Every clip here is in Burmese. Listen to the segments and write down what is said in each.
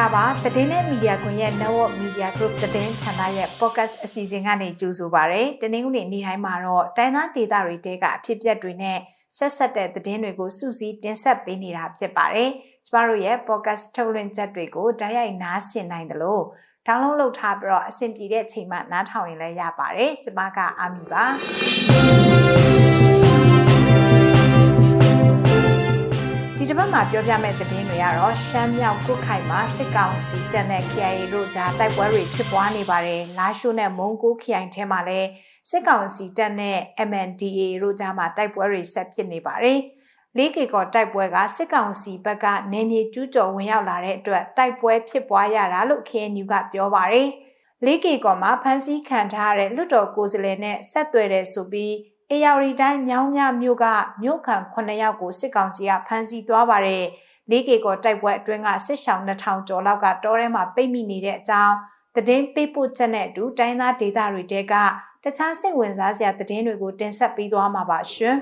္ဂလာပါသတင်းနဲ့မီဒီယာကွန်ရဲ့ Network Media Group သတင်းဌာနရဲ့ podcast အစီအစဉ်ကနေကြိုဆိုပါရစေ။တနင်္ဂနွေနေ့တိုင်းမှာတော့တိုင်းသားဒေသတွေတဲကအဖြစ်အပျက်တွေနဲ့ဆက်ဆက်တဲ့သတင်းတွေကိုစုစည်းတင်ဆက်ပေးနေတာဖြစ်ပါတယ်။ကျမတို့ရဲ့ podcast ထုတ်လွှင့်ချက်တွေကိုတိုက်ရိုက်နားဆင်နိုင်တယ်လို့ download လုပ်ထားပြီးတော့အဆင်ပြေတဲ့အချိန်မှနားထောင်ရင်လည်းရပါတယ်။ကျမကအာမီပါ။ မှာပြောပြမယ့်သတင်းတွေကတော့ရှမ်းမြောက်ကုတ်ခိုင်မှာစစ်ကောင်စီတပ်နဲ့ KIA တို့ကြားတိုက်ပွဲတွေဖြစ်ပွားနေပါတယ်။လာရှိုးနဲ့မုံကို KIA ထဲမှာလည်းစစ်ကောင်စီတပ်နဲ့ MNDAA တို့ကြားမှာတိုက်ပွဲတွေဆက်ဖြစ်နေပါတယ်။လေးကေကောတိုက်ပွဲကစစ်ကောင်စီဘက်ကနေမြေကျူးကျော်ဝင်ရောက်လာတဲ့အတွက်တိုက်ပွဲဖြစ်ပွားရတာလို့ KNU ကပြောပါတယ်။လေးကေကောမှာဖမ်းဆီးခံထားရတဲ့လွတ်တော်ကိုယ်စားလှယ်နဲ့ဆက်သွယ်တဲ့ဆိုပြီး အေယာရီတိုင်းမြောင်းမြမြို့ကမြို့ခံ9ယောက်ကိုစစ်ကောင်စီကဖမ်းဆီးသွားပါတယ်။လေးကေကောတိုက်ပွဲအတွင်းကစစ်ဆောင်2000ကျော်လောက်ကတောထဲမှာပိတ်မိနေတဲ့အကြောင်းသတင်းပေးပို့ချက်နဲ့အတူတိုင်းသားဒေသတွေတဲကတခြားစိတ်ဝင်စားစရာသတင်းတွေကိုတင်ဆက်ပေးသွားမှာပါရှင်။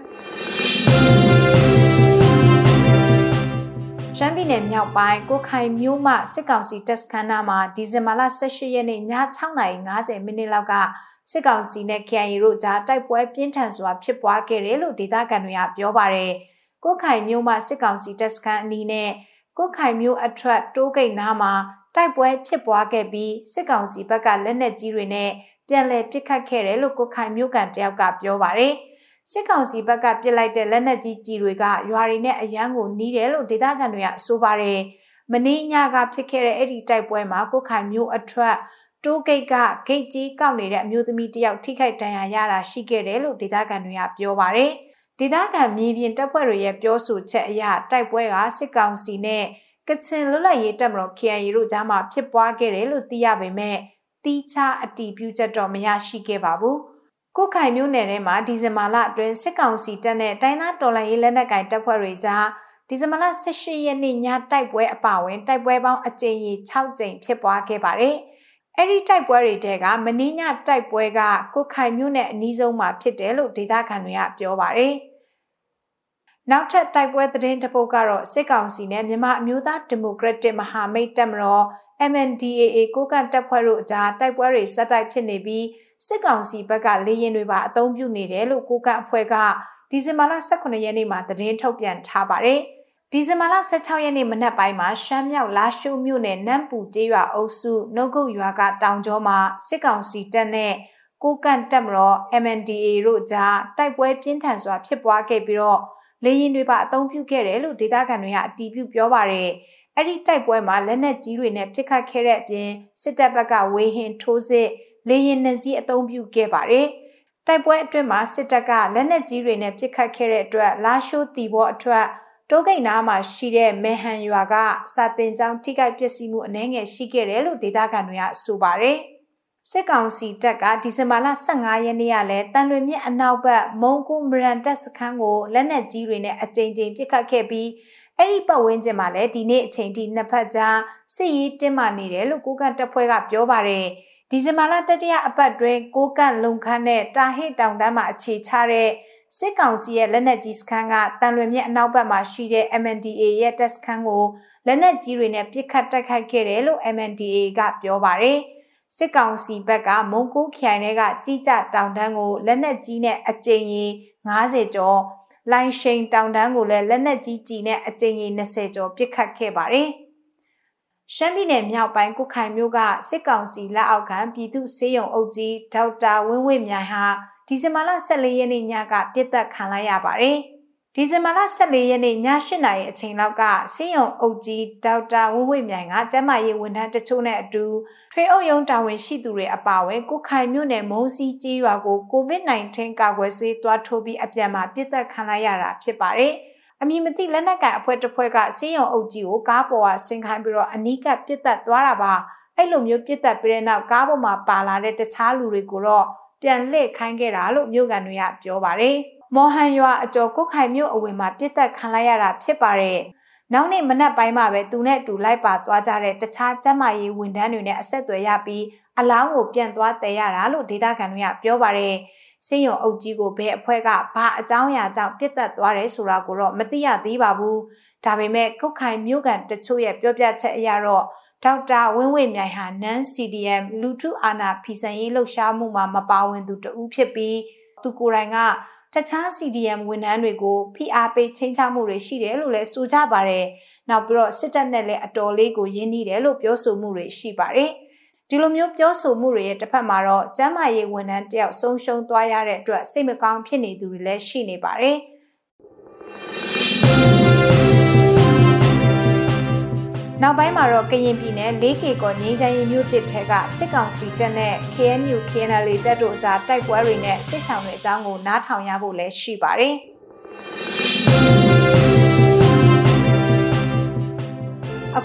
ရှမ်းပြည်နယ်မြောက်ပိုင်းကိုခိုင်မြို့မှစစ်ကောင်စီတပ်စခန်းနာမှာဒီဇင်ဘာလ18ရက်နေ့ည6:50မိနစ်လောက်က စစ်ကောင်စီနဲ့ KIA တို့ကြားတိုက်ပွဲပြင်းထန်စွာဖြစ်ပွားခဲ့တယ်လို့ဒေသခံတွေကပြောပါတယ်။ကိုခိုင်မြို့မှာစစ်ကောင်စီတပ်စခန်းအနီးနဲ့ကိုခိုင်မြို့အထက်တိုးဂိတ်နားမှာတိုက်ပွဲဖြစ်ပွားခဲ့ပြီးစစ်ကောင်စီဘက်ကလက်နက်ကြီးတွေနဲ့ပြန်လည်ပစ်ခတ်ခဲ့တယ်လို့ကိုခိုင်မြို့ကန်တယောက်ကပြောပါတယ်။စစ်ကောင်စီဘက်ကပစ်လိုက်တဲ့လက်နက်ကြီးကြီးတွေကရွာတွေနဲ့အရန်ကိုနီးတယ်လို့ဒေသခံတွေကဆိုပါတယ်။မင်းညကဖြစ်ခဲ့တဲ့အဲ့ဒီတိုက်ပွဲမှာကိုခိုင်မြို့အထက် တိုးဂိတ်ကဂိတ်ကြီးကောက်နေတဲ့အမျိုးသမီးတယောက်ထိခိုက်ဒဏ်ရာရတာရှိခဲ့တယ်လို့ဒေသခံတွေကပြောပါတယ်။ဒေသခံမြေပြင်တပ်ဖွဲ့တွေရဲ့ပြောဆိုချက်အရတိုက်ပွဲကစစ်ကောင်စီနဲ့ကချင်လွတ်လပ်ရေးတပ်မတော် KIA တို့ကြားမှာဖြစ်ပွားခဲ့တယ်လို့သိရပေမဲ့တီးခြားအတီးပြုချက်တော့မရရှိခဲ့ပါဘူး။ကိုခိုင်မျိုးနယ်ထဲမှာဒီဇင်ဘာလအတွင်းစစ်ကောင်စီတပ်နဲ့တိုင်းသားတော်လှန်ရေးလက်နက်ကိုင်တပ်ဖွဲ့တွေကြားဒီဇင်ဘာလ18ရက်နေ့ညတိုက်ပွဲအပါအဝင်တိုက်ပွဲပေါင်းအကြိမ်ကြီး6ကြိမ်ဖြစ်ပွားခဲ့ပါတယ်။ အဲ့ဒီတိုက်ပွဲတွေတဲကမင်းညတိုက်ပွဲကကိုခိုင်မြို့နဲ့အနီးဆုံးမှာဖြစ်တယ်လို့ဒေသခံတွေကပြောပါတယ်။နောက်ထပ်တိုက်ပွဲသတင်းတစ်ပုဒ်ကတော့စစ်ကောင်စီနဲ့မြန်မာအမျိုးသားဒီမိုကရက်တစ်မဟာမိတ်တပ်မတော် MNDAA ကိုကန့်တပ်ဖွဲ့တို့အကြားတိုက်ပွဲတွေဆက်တိုက်ဖြစ်နေပြီးစစ်ကောင်စီဘက်ကလေရင်တွေပါအသုံးပြုနေတယ်လို့ကိုကန့်အဖွဲ့ကဒီဇင်ဘာလ18ရက်နေ့မှာသတင်းထုတ်ပြန်ထားပါတယ်။ ဒီဇင်ဘာလ16ရက်နေ့မနက်ပိုင်းမှာရှမ်းမြောက်လာရှိုးမြို့နယ်နမ်ပူကျေးရွာအုပ်စုနှုတ်ကုတ်ရွာကတောင်ကျောမှာစစ်ကောင်စီတပ်နဲ့ကိုကန့်တပ်မတော် MNDA တို့ကြားတိုက်ပွဲပြင်းထန်စွာဖြစ်ပွားခဲ့ပြီးတော့လေရင်တွေပါအုံပြုခဲ့တယ်လို့ဒေသခံတွေကအတီးပြုပြောပါတယ်။အဲ့ဒီတိုက်ပွဲမှာလက်နက်ကြီးတွေနဲ့ပစ်ခတ်ခဲ့တဲ့အပြင်စစ်တပ်ဘက်ကဝေဟင်ထိုးစစ်လေရင်နှစီအုံပြုခဲ့ပါတယ်။တိုက်ပွဲအတွင်းမှာစစ်တပ်ကလက်နက်ကြီးတွေနဲ့ပစ်ခတ်ခဲ့တဲ့အတွက်လာရှိုးတီဘောအထွတ် တိုးဂိတ်နားမှာရှိတဲ့မေဟန်ရွာကစာတင်ကျောင်းထိခိုက်ပျက်စီးမှုအနည်းငယ်ရှိခဲ့တယ်လို့ဒေသခံတွေကဆိုပါတယ်။စစ်ကောင်စီတပ်ကဒီဇင်ဘာလ15ရက်နေ့ကလည်းတန်လွင်မြစ်အနောက်ဘက်မုံကူမရန်တပ်စခန်းကိုလက်နက်ကြီးတွေနဲ့အကြိမ်ကြိမ်ပစ်ခတ်ခဲ့ပြီးအဲ့ဒီပတ်ဝန်းကျင်မှာလည်းဒီနေ့အချိန်ထိနှစ်ဖက်ကြားစစ်ရေးတင်းမာနေတယ်လို့ကိုကန့်တပ်ဖွဲ့ကပြောပါတယ်။ဒီဇင်ဘာလတတိယအပတ်တွင်ကိုကန့်လုံခန်းနဲ့တာဟိတောင်တန်းမှာအခြေချတဲ့ စစ်ကောင်စီရဲ့လက်နက်ကြီးစခန်းကတန်လွင်မြစ်အနောက်ဘက်မှာရှိတဲ့ MNDA ရဲ့တပ်စခန်းကိုလက်နက်ကြီးတွေနဲ့ပစ်ခတ်တိုက်ခိုက်ခဲ့တယ်လို့ MNDA ကပြောပါတယ်။စစ်ကောင်စီဘက်ကမုံကိုခိုင်တွေကကြီးကြတောင်တန်းကိုလက်နက်ကြီးနဲ့အကြိမ်ကြီး90ကျော်လိုင်ရှိန်တောင်တန်းကိုလည်းလက်နက်ကြီးကြီးနဲ့အကြိမ်ကြီး20ကျော်ပစ်ခတ်ခဲ့ပါတယ်။ရှမ်းပြည်နယ်မြောက်ပိုင်းကုခိုင်မြို့ကစစ်ကောင်စီလက်အောက်ခံပြည်သူ့စေယုံအုပ်ကြီးဒေါက်တာဝင်းဝင်းမြိုင်ဟာ ဒီဇင်ဘာလ14ရက်နေ့ညကပြစ်သက်ခံလိုက်ရပါတယ်။ဒီဇင်ဘာလ14ရက်နေ့ည8နာရီအချိန်လောက်ကဆေးရုံအုပ်ကြီးဒေါက်တာဝင်းဝင်းမြိုင်ကကျန်းမာရေးဝန်ထမ်းတချို့နဲ့အတူထွေအုပ်ရုံးတာဝန်ရှိသူတွေအပါအဝင်ကုခိုင်မြို့နယ်မုံစီကြီးရွာကို COVID-19 ကာကွယ်ဆေးသွားထိုးပြီးအပြန်မှာပြစ်သက်ခံလိုက်ရတာဖြစ်ပါတယ်။အမည်မသိလက်နက်ကန်အဖွဲ့တစ်ဖွဲ့ကဆေးရုံအုပ်ကြီးကိုကားပေါ်ကဆင်ခိုင်းပြီးတော့အနီးကပြစ်သက်သွားတာပါ။အဲ့လိုမျိုးပြစ်သက်ပြီးတဲ့နောက်ကားပေါ်မှာပါလာတဲ့တခြားလူတွေကိုတော့ ပြန်လှည့်ခိုင်းခဲ့တာလို့မြို့ကန်တွေကပြောပါတယ်။မော်ဟန်ရွာအကျော်ကုတ်ခိုင်မြို့အဝင်မှာပြစ်တက်ခံလိုက်ရတာဖြစ်ပါတယ်။နောက်နေ့မနက်ပိုင်းမှာပဲသူနဲ့အတူလိုက်ပါသွားကြတဲ့တခြားကျန်းမာရေးဝန်ထမ်းတွေနဲ့အဆက်အသွယ်ရပြီးအလောင်းကိုပြန်သွားတည်ရတာလို့ဒေသခံတွေကပြောပါတယ်။စင်းရုံအုပ်ကြီးကိုဘယ်အဖွဲ့ကဘာအကြောင်းအရာကြောင့်ပြစ်တက်သွားတယ်ဆိုတာကိုတော့မသိရသေးပါဘူး။ဒါပေမဲ့ကုတ်ခိုင်မြို့ကန်တချို့ရဲ့ပြောပြချက်အရတော့ ဒေါက်တာဝင်းဝေမြိုင်ဟာ NaN CDM လူထုအာဏာဖီဆန်ရေးလှုပ်ရှားမှုမှာမပါဝင်သူတဦးဖြစ်ပြီးသူကိုယ်တိုင်ကတခြား CDM ဝန်ထမ်းတွေကိုဖိအားပေးချိန်ချမှုတွေရှိတယ်လို့လည်းဆိုကြပါတယ်။နောက်ပြီးတော့စစ်တပ်နဲ့လည်းအတော်လေးကိုယဉ်နေတယ်လို့ပြောဆိုမှုတွေရှိပါတယ်။ဒီလိုမျိုးပြောဆိုမှုတွေရဲ့တစ်ဖက်မှာတော့ကျမ်းမာရေးဝန်ထမ်းတယောက်ဆုံးရှုံးသွားရတဲ့အတွက်စိတ်မကောင်းဖြစ်နေသူတွေလည်းရှိနေပါတယ်။ နောက်ပိုင်းမှာတော့ကရင်ပြည်နယ် 4K ကောငင်းချမ်းရီမြို့သစ်ထဲကစစ်ကောင်စီတပ်နဲ့ KNU KNL တပ်တို့အကြားတိုက်ပွဲတွေနဲ့စစ်ဆောင်တွေအကြောင်းကိုနားထောင်ရဖို့လည်းရှိပါတယ်။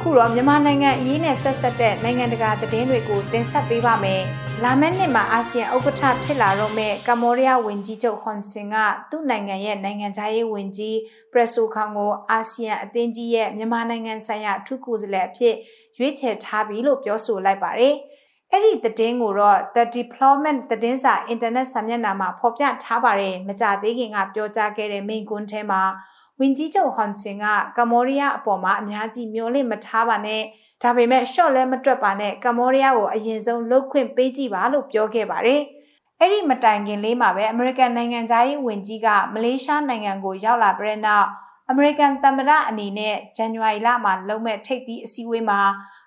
အခုတော့မြန်မာနိုင်ငံအရေးနဲ့ဆက်ဆက်တဲ့နိုင်ငံတကာသတင်းတွေကိုတင်ဆက်ပေးပါမယ်။လာမယ့်နှစ်မှာအာဆီယံဥက္ကဋ္ဌဖြစ်လာတော့မဲ့ကမ္ဘောဒီးယားဝန်ကြီးချုပ်ဟွန်ဆင်ကသူ့နိုင်ငံရဲ့နိုင်ငံခြားရေးဝန်ကြီးပရက်ဆိုခေါင်ကိုအာဆီယံအသင်းကြီးရဲ့မြန်မာနိုင်ငံဆိုင်ရာအထူးကိုယ်စားလှယ်အဖြစ်ရွေးချယ်ထားပြီလို့ပြောဆိုလိုက်ပါတယ်။အဲ့ဒီသတင်းကိုတော့ The Deployment သတင်းစာအင်တာနက်စာမျက်နှာမှာဖော်ပြထားပါတယ်။မကြသေးခင်ကပြောကြားခဲ့တဲ့မိန့်ခွန်းထဲမှာ ဝင်ကြီးချုပ်ဟွန်ဆင်ကကမ္ဘောဒီးယားအပေါ်မှာအများကြီးမျှော်လင့်မထားပါနဲ့ဒါပေမဲ့ရှော့လဲမတွက်ပါနဲ့ကမ္ဘောဒီးယားကိုအရင်ဆုံးလှုပ်ခွင့်ပေးကြည့်ပါလို့ပြောခဲ့ပါတယ်အဲ့ဒီမတိုင်ခင်လေးမှာပဲအမေရိကန်နိုင်ငံသားရေးဝန်ကြီးကမလေးရှားနိုင်ငံကိုရောက်လာပြီးနောက်အမေရိကန်သမ္မတအနေနဲ့ဇန်နဝါရီလမှာလုပ်မဲ့ထိပ်သီးအစည်းအဝေးမှာ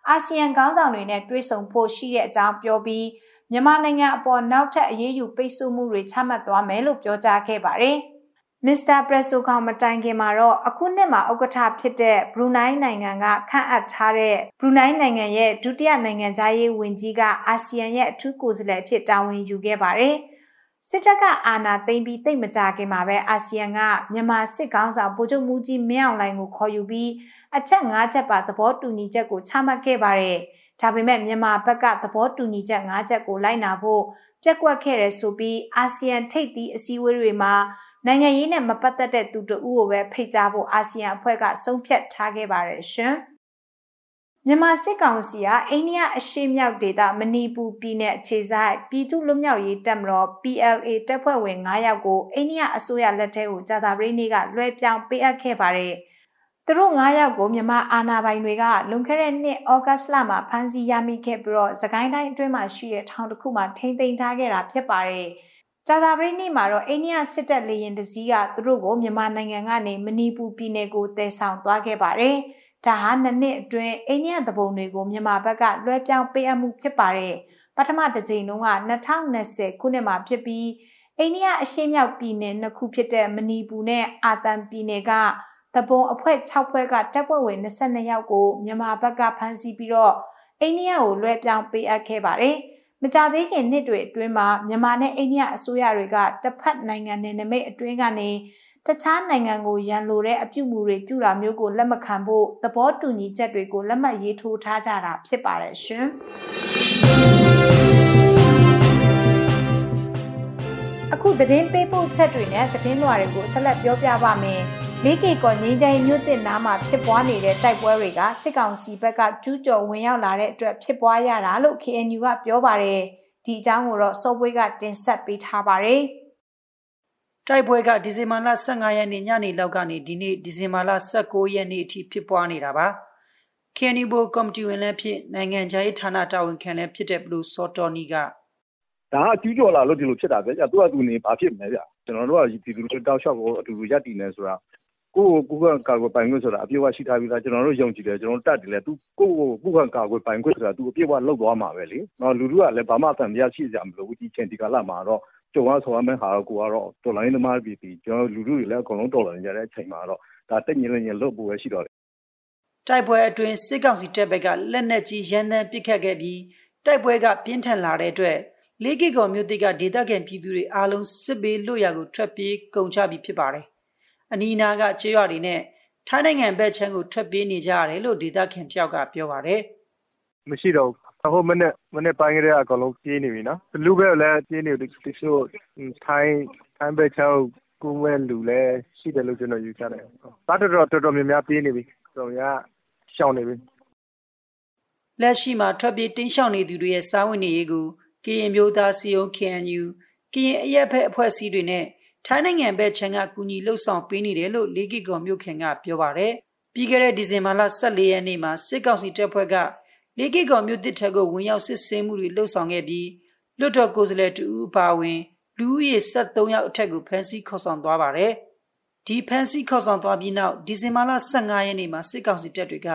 အာဆီယံခေါင်းဆောင်တွေနဲ့တွေ့ဆုံဖို့ရှိတဲ့အကြောင်းပြောပြီးမြန်မာနိုင်ငံအပေါ်နောက်ထပ်အရေးယူပိတ်ဆို့မှုတွေချမှတ်သွားမယ်လို့ပြောကြားခဲ့ပါတယ်။ မစ္စတာပရက်ဆိုကောင်မတိုင်ခင်မှာတော့အခုနှစ်မှာဥက္ကဋ္ဌဖြစ်တဲ့ဘရူနိုင်းနိုင်ငံကခန့်အပ်ထားတဲ့ဘရူနိုင်းနိုင်ငံရဲ့ဒုတိယနိုင်ငံသားရေးဝန်ကြီးကအာဆီယံရဲ့အထူးကိုယ်စားလှယ်ဖြစ်တာဝန်ယူခဲ့ပါတယ်။စစ်တပ်ကအာဏာသိမ်းပြီးတိတ်မကြခင်မှာပဲအာဆီယံကမြန်မာစစ်ကောင်ဆောင်ဗိုလ်ချုပ်မူကြီးမင်းအောင်လှိုင်ကိုခေါ်ယူပြီးအချက်၅ချက်ပါသဘောတူညီချက်ကိုချမှတ်ခဲ့ပါတယ်။ဒါပေမဲ့မြန်မာဘက်ကသဘောတူညီချက်၅ချက်ကိုလိုက်နာဖို့ပြက်ကွက်ခဲ့ရဆိုပြီးအာဆီယံထိပ်သီးအစည်းအဝေးတွေမှာ နိုင်ငံရေးနဲ့မပတ်သက်တဲ့သူတို့ကိုပဲဖိတ်ကြားဖို့အာဆီယံအဖွဲ့ကဆုံးဖြတ်ထားခဲ့ပါတယ်ရှင်။မြန်မာစစ်ကောင်စီကအိန္ဒိယအရှေ့မြောက်ဒေသမဏိပူပြည်နယ်အခြေစိုက်ပြည်သူ့လွတ်မြောက်ရေးတပ်မတော် PLA တပ်ဖွဲ့ဝင်9ယောက်ကိုအိန္ဒိယအစိုးရလက်ထဲကိုကြာသပတေးနေ့ကလွှဲပြောင်းပေးအပ်ခဲ့ပါတယ်။သူတို့9ယောက်ကိုမြန်မာအာဏာပိုင်တွေကလွန်ခဲ့တဲ့နှစ်ဩဂတ်စ်လမှာဖမ်းဆီးရမိခဲ့ပြီးတော့သကိုင်းတိုင်းအတွင်းမှာရှိတဲ့ထောင်တစ်ခုမှာထိန်းသိမ်းထားခဲ့တာဖြစ်ပါတယ်။ ကြာသပတေးနေ့မှာတော့အိန္ဒိယစစ်တပ်လေယာဉ်တစည်းကသူတို့ကိုမြန်မာနိုင်ငံကနေမဏိပူပြည်နယ်ကိုတည်ဆောင်သွားခဲ့ပါတယ်။ဒါဟာနှစ်နှစ်အတွင်းအိန္ဒိယသဘုံတွေကိုမြန်မာဘက်ကလွှဲပြောင်းပေးအပ်မှုဖြစ်ပါတယ်။ပထမတစ်ကြိမ်တုန်းက2020ခုနှစ်မှာဖြစ်ပြီးအိန္ဒိယအရှေ့မြောက်ပြည်နယ်နှစ်ခုဖြစ်တဲ့မဏိပူနဲ့အာသံပြည်နယ်ကတပုံအဖွဲ့6ဖွဲ့ကတပ်ဖွဲ့ဝင်22ယောက်ကိုမြန်မာဘက်ကဖမ်းဆီးပြီးတော့အိန္ဒိယကိုလွှဲပြောင်းပေးအပ်ခဲ့ပါတယ်။ မကြသေးခင်နှစ်တွေအတွင်းမှာမြန်မာနဲ့အိန္ဒိယအစိုးရတွေကတစ်ဖက်နိုင်ငံနဲ့နမိတ်အတွင်းကနေတခြားနိုင်ငံကိုရန်လိုတဲ့အပြုမူတွေပြုတာမျိုးကိုလက်မခံဖို့သဘောတူညီချက်တွေကိုလက်မှတ်ရေးထိုးထားကြတာဖြစ်ပါတယ်ရှင်။အခုသတင်းပေးပို့ချက်တွေနဲ့သတင်းလွှာတွေကိုဆက်လက်ပြောပြပါမယ်။ လေးကေကောငင်းချိုင်မြို့တစ်နားမှာဖြစ်ပွားနေတဲ့တိုက်ပွဲတွေကစစ်ကောင်စီဘက်ကကျူးကျော်ဝင်ရောက်လာတဲ့အတွက်ဖြစ်ပွားရတာလို့ KNU ကပြောပါတယ်ဒီအကြောင်းကိုတော့စောပွေးကတင်ဆက်ပေးထားပါတယ်တိုက်ပွဲကဒီဇင်ဘာလ15ရက်နေ့ညနေလောက်ကနေဒီနေ့ဒီဇင်ဘာလ16ရက်နေ့အထိဖြစ်ပွားနေတာပါ။ KNU ကော်မတီဝင်လည်းဖြစ်နိုင်ငံခြားရေးဌာနတာဝန်ခံလည်းဖြစ်တဲ့ဘလူးစောတော်နီကဒါကကျူးကျော်လာလို့ဒီလိုဖြစ်တာပဲ။သူကသူနေဘာဖြစ်မလဲဗျ။ကျွန်တော်တို့ကဒီလူတွေတောက်လျှောက်ကိုအတူတူရပ်တည်နေဆိုတာ ကိုယ့်ကိုကိုယ်ခံကာကွယ်ပိုင်ခွင့်ဆိုတာအပြည့်အဝရှိထားပြီးသားကျွန်တော်တို့ယုံကြည်တယ်ကျွန်တော်တို့တတ်တယ်လေသူကိုယ့်ကိုကိုယ်ခံကာကွယ်ပိုင်ခွင့်ဆိုတာသူအပြည့်အဝလောက်သွားမှာပဲလေနော်လူလူကလည်းဘာမှအတန်တရားရှိကြမလို့ဒီချိန်ဒီကာလမှာတော့ကြုံရဆော်ရမယ့်ဟာတော့ကိုကတော့တော်လိုင်းသမားပြည်ပြည်ကျွန်တော်လူလူတွေလည်းအကုန်လုံးတော်လာနေကြတဲ့အချိန်မှာတော့ဒါတက်ညင်လည်းညင်လွတ်ဖို့ပဲရှိတော့တယ်တိုက်ပွဲအတွင်းစစ်ကောင်စီတပ်ဘက်ကလက်နက်ကြီးရန်တမ်းပစ်ခတ်ခဲ့ပြီးတိုက်ပွဲကပြင်းထန်လာတဲ့အတွက်လေးကီကော်မြို့တိကဒေသခံပြည်သူတွေအားလုံးစစ်ဘေးလွတ်ရာကိုထွက်ပြေးကုန်ချပြီးဖြစ်ပါတယ် အနီးနားကကျေးရွာတွေနဲ့ထိုင်းနိုင်ငံဘက်ခြမ်းကိုထွက်ပြေးနေကြရတယ်လို့ဒေသခံတယောက်ကပြောပါတယ်မရှိတော့ဘူးဟိုမနေ့မနေ့ပိုင်းကလေးအကောင်လုံးပြေးနေပြီနော်လူပဲလည်းပြေးနေတယ်တချို့ထိုင်းထိုင်းဘက်ခြမ်းကိုမဲ့လူလည်းရှိတယ်လို့ကျွန်တော်ယူဆတယ်။ဘာတော်တော်တော်တော်များများပြေးနေပြီ။တော်ရရှောင်နေပြီ။လက်ရှိမှာထွက်ပြေးတင်းရှောင်နေသူတွေရဲ့စားဝတ်နေရေးကိုကရင်မျိုးသားစီယုံ KNU ကရင်အရက်ဖက်အဖွဲ့အစည်းတွေနဲ့ ထိုင်းနိုင်ငံဘက်ခြမ်းကကူညီလှုပ်ဆောင်ပေးနေတယ်လို့လေးကီကော်မြို့ခင်ကပြောပါတယ်။ပြီးခဲ့တဲ့ဒီဇင်ဘာလ14ရက်နေ့မှာစစ်ကောင်စီတပ်ဖွဲ့ကလေးကီကော်မြို့တစ်ထက်ကိုဝင်ရောက်စစ်ဆေးမှုတွေလှုပ်ဆောင်ခဲ့ပြီးလွတ်တော်ကိုယ်စားလှယ်တူဦးပါဝင်လူဦးရေ73ယောက်အထက်ကိုဖမ်းဆီးခေါ်ဆောင်သွားပါတယ်။ဒီဖမ်းဆီးခေါ်ဆောင်သွားပြီးနောက်ဒီဇင်ဘာလ15ရက်နေ့မှာစစ်ကောင်စီတပ်တွေက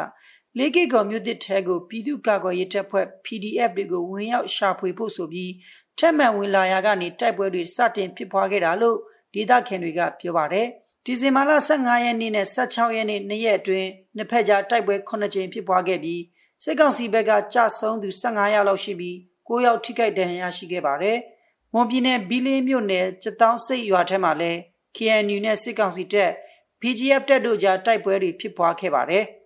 လေးကီကော်မြို့တစ်ထဲကိုပြည်သူ့ကာကွယ်ရေးတပ်ဖွဲ့ PDF တွေကိုဝင်ရောက်ရှာဖွေဖို့ဆိုပြီးထက်မှန်ဝင်လာရာကနေတိုက်ပွဲတွေစတင်ဖြစ်ပွားခဲ့တာလို့ ဒေသခံတွေကပြောပါတယ်။ဒီဇင်ဘာလ15ရက်နေ့နဲ့16ရက်နေ့နေ့ရက်အတွင်းနှစ်ဖက်ကြားတိုက်ပွဲ9ကြိမ်ဖြစ်ပွားခဲ့ပြီးစစ်ကောင်စီဘက်ကကြာဆုံးသူ15ယောက်လောက်ရှိပြီး9ယောက်ထိခိုက်ဒဏ်ရာရရှိခဲ့ပါတယ်။မွန်ပြည်နယ်ဘီလင်းမြို့နယ်စတောင်းစိတ်ရွာထဲမှာလည်း KNU နဲ့စစ်ကောင်စီတပ် BGF တပ်တို့ကြားတိုက်ပွဲတွေဖြစ်ပွားခဲ့ပါတယ်။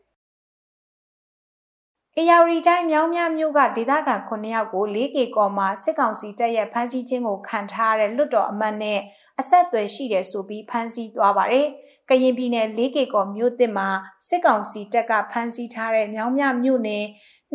အေယာရီတိုင်းမြောင်းမြမြို့ကဒေသခံ9ယောက်ကို 4K ကော်မှာစစ်ကောင်စီတပ်ရဲ့ဖမ်းဆီးခြင်းကိုခံထားရတဲ့လွတ်တော်အမတ်နဲ့အဆက်အသွယ်ရှိတယ်ဆိုပြီးဖမ်းဆီးသွားပါတယ်။ကရင်ပြည်နယ် 4K ကော်မြို့တစ်မှာစစ်ကောင်စီတပ်ကဖမ်းဆီးထားတဲ့မြောင်းမြမြို့နယ်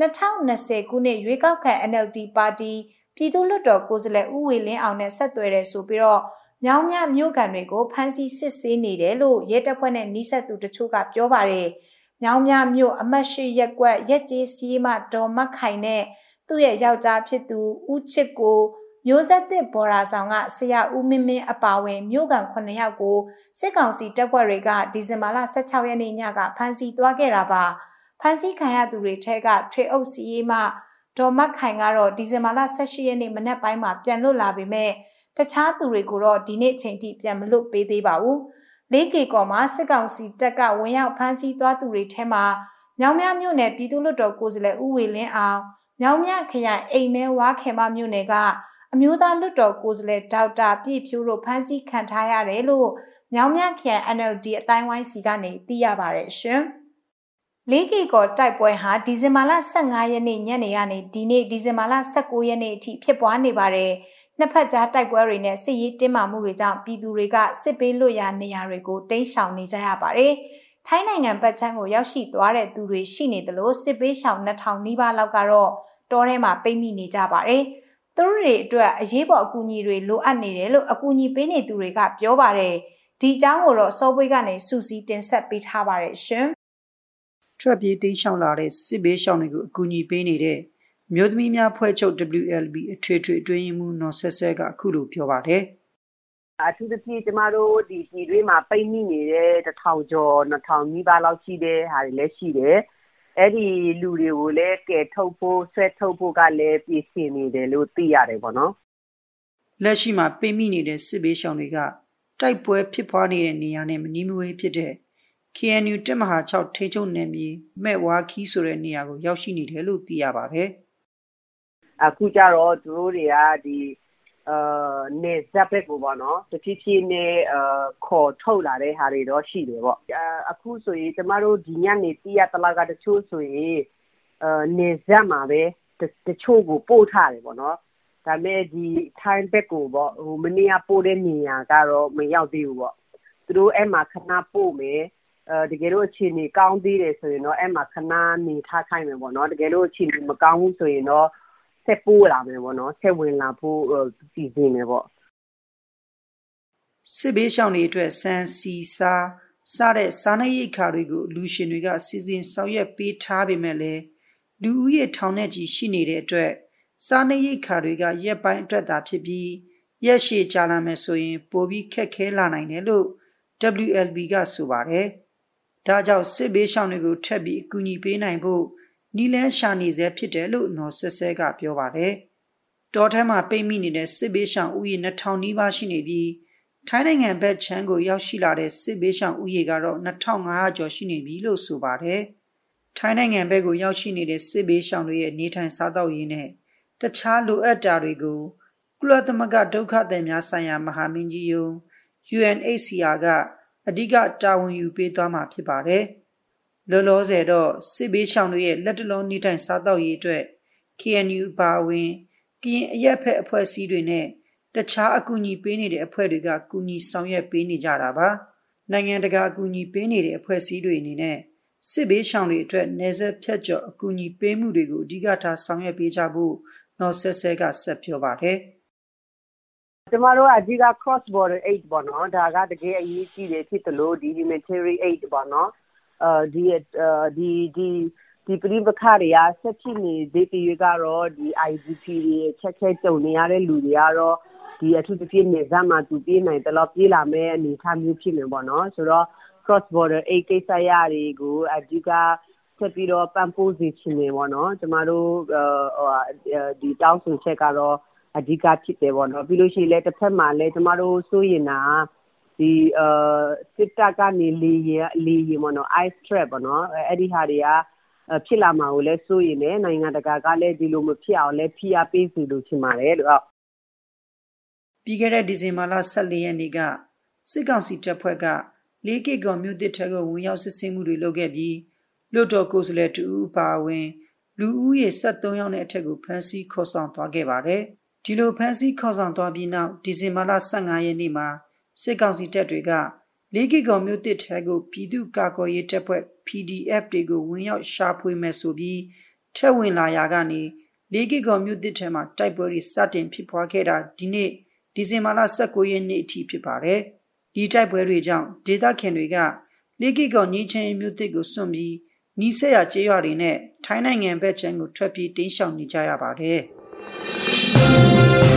2020ခုနှစ်ရွေးကောက်ခံ NLD ပါတီပြည်သူ့လွတ်တော်ကိုယ်စားလှယ်ဦးဝေလင်းအောင်နဲ့ဆက်သွယ်တယ်ဆိုပြီးတော့မြောင်းမြမြို့ကန်တွေကိုဖမ်းဆီးစစ်ဆေးနေတယ်လို့ရဲတပ်ဖွဲ့နဲ့နှိဆက်သူတချို့ကပြောပါတယ်။။ မြောင်းမြမြို့အမတ်ရှိရက်ကွက်ရက်ကျေးစီးမှဒေါ်မတ်ခိုင်နဲ့သူ့ရဲ့ယောက်ျားဖြစ်သူဦးချစ်ကိုမျိုးဆက်သစ်ဘော်ရာဆောင်ကဆရာဦးမင်းမင်းအပါဝင်မြို့ကန်9ယောက်ကိုစစ်ကောင်စီတပ်ဖွဲ့တွေကဒီဇင်ဘာလ16ရက်နေ့ညကဖမ်းဆီးသွားခဲ့တာပါဖမ်းဆီးခံရသူတွေထဲကထွေအုပ်စီရေးမှဒေါ်မတ်ခိုင်ကတော့ဒီဇင်ဘာလ18ရက်နေ့မနက်ပိုင်းမှာပြန်လွတ်လာပေမဲ့တခြားသူတွေကိုတော့ဒီနေ့ချိန်ထိပြန်မလွတ်ပေးသေးပါဘူး။ လေးကေကော်မှာစစ်ကောင်စီတပ်ကဝင်ရောက်ဖမ်းဆီးသွားသူတွေထဲမှာမြောင်မြမြို့နယ်ပြည်သူ့လွတ်တော်ကိုယ်စားလှယ်ဦးဝေလင်းအောင်မြောင်မြခရိုင်အိမ်မဲဝါခေမမြို့နယ်ကအမျိုးသားလွတ်တော်ကိုယ်စားလှယ်ဒေါက်တာပြည့်ဖြိုးတို့ဖမ်းဆီးခံထားရတယ်လို့မြောင်မြခရိုင် NLD အတိုင်းဝိုင်းစီကနေသိရပါတယ်ရှင်။လေးကီကောတိုက်ပွဲဟာဒီဇင်ဘာလ15ရက်နေ့ညနေကနေဒီနေ့ဒီဇင်ဘာလ19ရက်နေ့အထိဖြစ်ပွားနေပါတယ်။ နှစ်ဖက်ကြားတိုက်ပွဲတွေနဲ့စစ်ရေးတင်းမာမှုတွေကြောင့်ပြည်သူတွေကစစ်ပေးလွတ်ရာနေရာတွေကိုတိမ်းရှောင်နေကြရပါတယ်။ထိုင်းနိုင်ငံဘက်ခြမ်းကိုရောက်ရှိသွားတဲ့သူတွေရှိနေသလိုစစ်ပေးရှောင်2000နီးပါးလောက်ကတော့တောထဲမှာပိတ်မိနေကြပါတယ်။သူတို့တွေအတွက်အရေးပေါ်အကူအညီတွေလိုအပ်နေတယ်လို့အကူအညီပေးနေသူတွေကပြောပါတယ်။ဒီအကြောင်းကိုတော့စောပွေးကနေစူစီတင်ဆက်ပေးထားပါတယ်ရှင်။ထွက်ပြေးတိမ်းရှောင်လာတဲ့စစ်ဘေးရှောင်တွေကိုအကူအညီပေးနေတဲ့ မြို့သမီးများဖွဲ့ချုပ် WLB အထွေထွေအတွင်းမှုနော်ဆက်ဆက်ကအခုလိုပြောပါတယ်အထူးသဖြင့်ကျမတို့ဒီပြည်တွင်းမှာပိတ်မိနေတဲ့တထောင်ကျော်နှစ်ထောင်နီးပါးလောက်ရှိတဲ့ဟာတွေလည်းရှိတယ်။အဲ့ဒီလူတွေကိုလည်းကယ်ထုတ်ဖို့ဆွဲထုတ်ဖို့ကလည်းပြည်စင်နေတယ်လို့သိရတယ်ပေါ့နော်။လက်ရှိမှာပိတ်မိနေတဲ့စစ်ဘေးရှောင်တွေကတိုက်ပွဲဖြစ်ပွားနေတဲ့နေရာနဲ့မနီးမဝေးဖြစ်တဲ့ KNU တက်မဟာ6ထိချုံနယ်မြေမဲ့ဝါခီးဆိုတဲ့နေရာကိုရောက်ရှိနေတယ်လို့သိရပါတယ်။ အခုကျတော့သူတို့တွေကဒီအာနေဇက်ဘက်ကိုပေါ့နော်တဖြည်းဖြည်းနဲ့အာခေါ်ထုတ်လာတဲ့ဟာတွေတော့ရှိတယ်ပေါ့အခုဆိုရင်ကျမတို့ဒီညနေတီးရတလာကတချို့ဆိုရင်အာနေဇက်မှာပဲတချို့ကိုပို့ထားတယ်ပေါ့နော်ဒါပေမဲ့ဒီထိုင်းဘက်ကိုပေါ့ဟိုမနေ့ကပို့တဲ့နေရာကတော့မရောက်သေးဘူးပေါ့သူတို့အဲ့မှာခဏပို့မယ်အဲတကယ်လို့အခြေအနေကောင်းသေးတယ်ဆိုရင်တော့အဲ့မှာခဏနေထားခိုင်းမယ်ပေါ့နော်တကယ်လို့အခြေအနေမကောင်းဘူးဆိုရင်တော့ ဆက်ပို့လာမယ်ပေါ့နော်ဆက်ဝင်လာဖို့စီစဉ်နေပေါ့စစ်ဘေးရှောင်တွေအတွက်စံစီစာစားတဲ့စားနပ်ရိက္ခာတွေကိုလူရှင်တွေကစီစဉ်ဆောင်ရွက်ပေးထားပေမဲ့လည်းလူဦးရေထောင်နဲ့ချီရှိနေတဲ့အတွက်စားနပ်ရိက္ခာတွေကရက်ပိုင်းအတွက်သာဖြစ်ပြီးရက်ရှည်ကြာလာမယ်ဆိုရင် ပိုပြီးခက်ခဲလာနိုင်တယ်လို့ WLB ကဆိုပါတယ်။ဒါကြောင့်စစ်ဘေးရှောင်တွေကိုထပ်ပြီးအကူအညီပေးနိုင်ဖို့ နီလန်းရှာနေစေဖြစ်တယ်လို့နော်ဆက်ဆဲကပြောပါတယ်။တောထဲမှာပိတ်မိနေတဲ့စစ်ဘေးရှောင်ဦးရေ2000နီးပါးရှိနေပြီးထိုင်းနိုင်ငံဘက်ခြမ်းကိုရောက်ရှိလာတဲ့စစ်ဘေးရှောင်ဦးရေကတော့2500ကျော်ရှိနေပြီလို့ဆိုပါတယ်။ထိုင်းနိုင်ငံဘက်ကိုရောက်ရှိနေတဲ့စစ်ဘေးရှောင်တွေရဲ့နေထိုင်စားသောက်ရေးနဲ့တခြားလိုအပ်တာတွေကိုကုလသမဂ္ဂဒုက္ခသည်များဆိုင်ရာမဟာမင်းကြီးယုံ UNHCR ကအဓိကတာဝန်ယူပေးသွားမှာဖြစ်ပါတယ်။ လောလောဆယ်တော့စစ်ဘေးရှောင်တွေရဲ့လက်တလုံးနေထိုင်စားသောက်ရေးအတွက် KNU ပါဝင်ကရင်အရက်ဖက်အဖွဲ့အစည်းတွေနဲ့တခြားအကူအညီပေးနေတဲ့အဖွဲ့တွေကကူညီဆောင်ရွက်ပေးနေကြတာပါနိုင်ငံတကာအကူအညီပေးနေတဲ့အဖွဲ့အစည်းတွေအနေနဲ့စစ်ဘေးရှောင်တွေအတွက်နေဆက်ဖြတ်ကျော်အကူအညီပေးမှုတွေကိုအဓိကထားဆောင်ရွက်ပေးကြဖို့နော်ဆက်ဆဲကဆက်ပြောပါတယ်ကျမတို့အဓိက cross border aid ပေါ့နော်ဒါကတကယ်အရေးကြီးတယ်ဖြစ်တယ်လို့ဒီ humanitarian aid ပေါ့နော် ဒီဒီဒီဒီဒီပရိပခတွေကဆက်ဖြစ်နေသေးသေးကတော့ဒီ IDP တွေချက်ခဲကြုံနေရတဲ့လူတွေကတော့ဒီအထူးသဖြင့်နေဇာမှာသူပြေးနိုင်တယ်လို့ပြေးလာမယ့်အနေအထားမျိုးဖြစ်နေပေါ့နော်ဆိုတော့ cross border အိတ်ကိစ္စရတွေကိုအဓိကဆက်ပြီးတော့ပံ့ပိုးစေချင်နေပေါ့နော်ကျမတို့ဟိုဒီတောင်းဆိုချက်ကတော့အဓိကဖြစ်တယ်ပေါ့နော်ပြီးလို့ရှိရင်လည်းတစ်ဖက်မှာလည်းကျမတို့စိုးရင်တာ ဒီအာစစ်တပ်ကနေလေရလေရပေါ့နော် ice trap ပေါ့နော်အဲ့ဒီဟာတွေကဖြစ်လာမှာကိုလည်းစိုးရင်လည်းနိုင်ငံတကာကလည်းဒီလိုမဖြစ်အောင်လည်းဖိအားပေးစီလို့ချင်ပါတယ်လို့ပြီးခဲ့တဲ့ဒီဇင်ဘာလ14ရက်နေ့ကစစ်ကောင်စီတပ်ဖွဲ့က၄ကီကောမြို့တစ်ထက်ကိုဝင်ရောက်စစ်ဆင်မှုတွေလုပ်ခဲ့ပြီးလွတ်တော်ကိုယ်စားလှယ်တူဦးပါဝင်လူဦးရေ73ယောက်နဲ့အထက်ကိုဖမ်းဆီးခေါ်ဆောင်သွားခဲ့ပါတယ်။ဒီလိုဖမ်းဆီးခေါ်ဆောင်သွားပြီးနောက်ဒီဇင်ဘာလ15ရက်နေ့မှာ စစ်ကောင်စီတပ်တွေက၄ကီကောမြို့တစ်ထက်ကိုပြည်သူ့ကာကွယ်ရေးတပ်ဖွဲ့ PDF တွေကိုဝင်ရောက်ရှာဖွေမဲ့ဆိုပြီးထက်ဝင်လာရာကနေ၄ကီကောမြို့တစ်ထဲမှာတိုက်ပွဲတွေစတင်ဖြစ်ပွားခဲ့တာဒီနေ့ဒီဇင်ဘာလ19ရက်နေ့အထိဖြစ်ပါတယ်။ဒီတိုက်ပွဲတွေကြောင့်ဒေသခံတွေကလေကီကောညီချင်းမြို့တစ်ကိုစွန့်ပြီးနီးစက်ရကျေးရွာတွေနဲ့ထိုင်းနိုင်ငံဘက်ခြမ်းကိုထွက်ပြေးတိမ်းရှောင်နေကြရပါတယ်။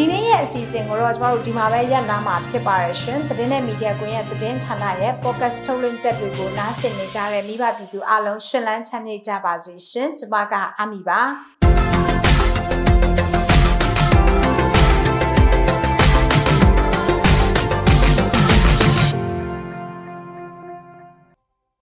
ဒီနေ့ရဲ့အစီအစဉ်ကိုတော့ကျမတို့ဒီမှာပဲရပ်နားမှာဖြစ်ပါရရှင်။သတင်းနဲ့မီဒီယာကွန်ရဲ့သတင်းဌာနရဲ့ podcast ထုတ်လွှင့်ချက်တွေကိုနားဆင်နေကြတဲ့မိဘပြည်သူအားလုံးရှင်လန်းချမ်းမြေ့ကြပါစေရှင်။ကျမကအမီပါ။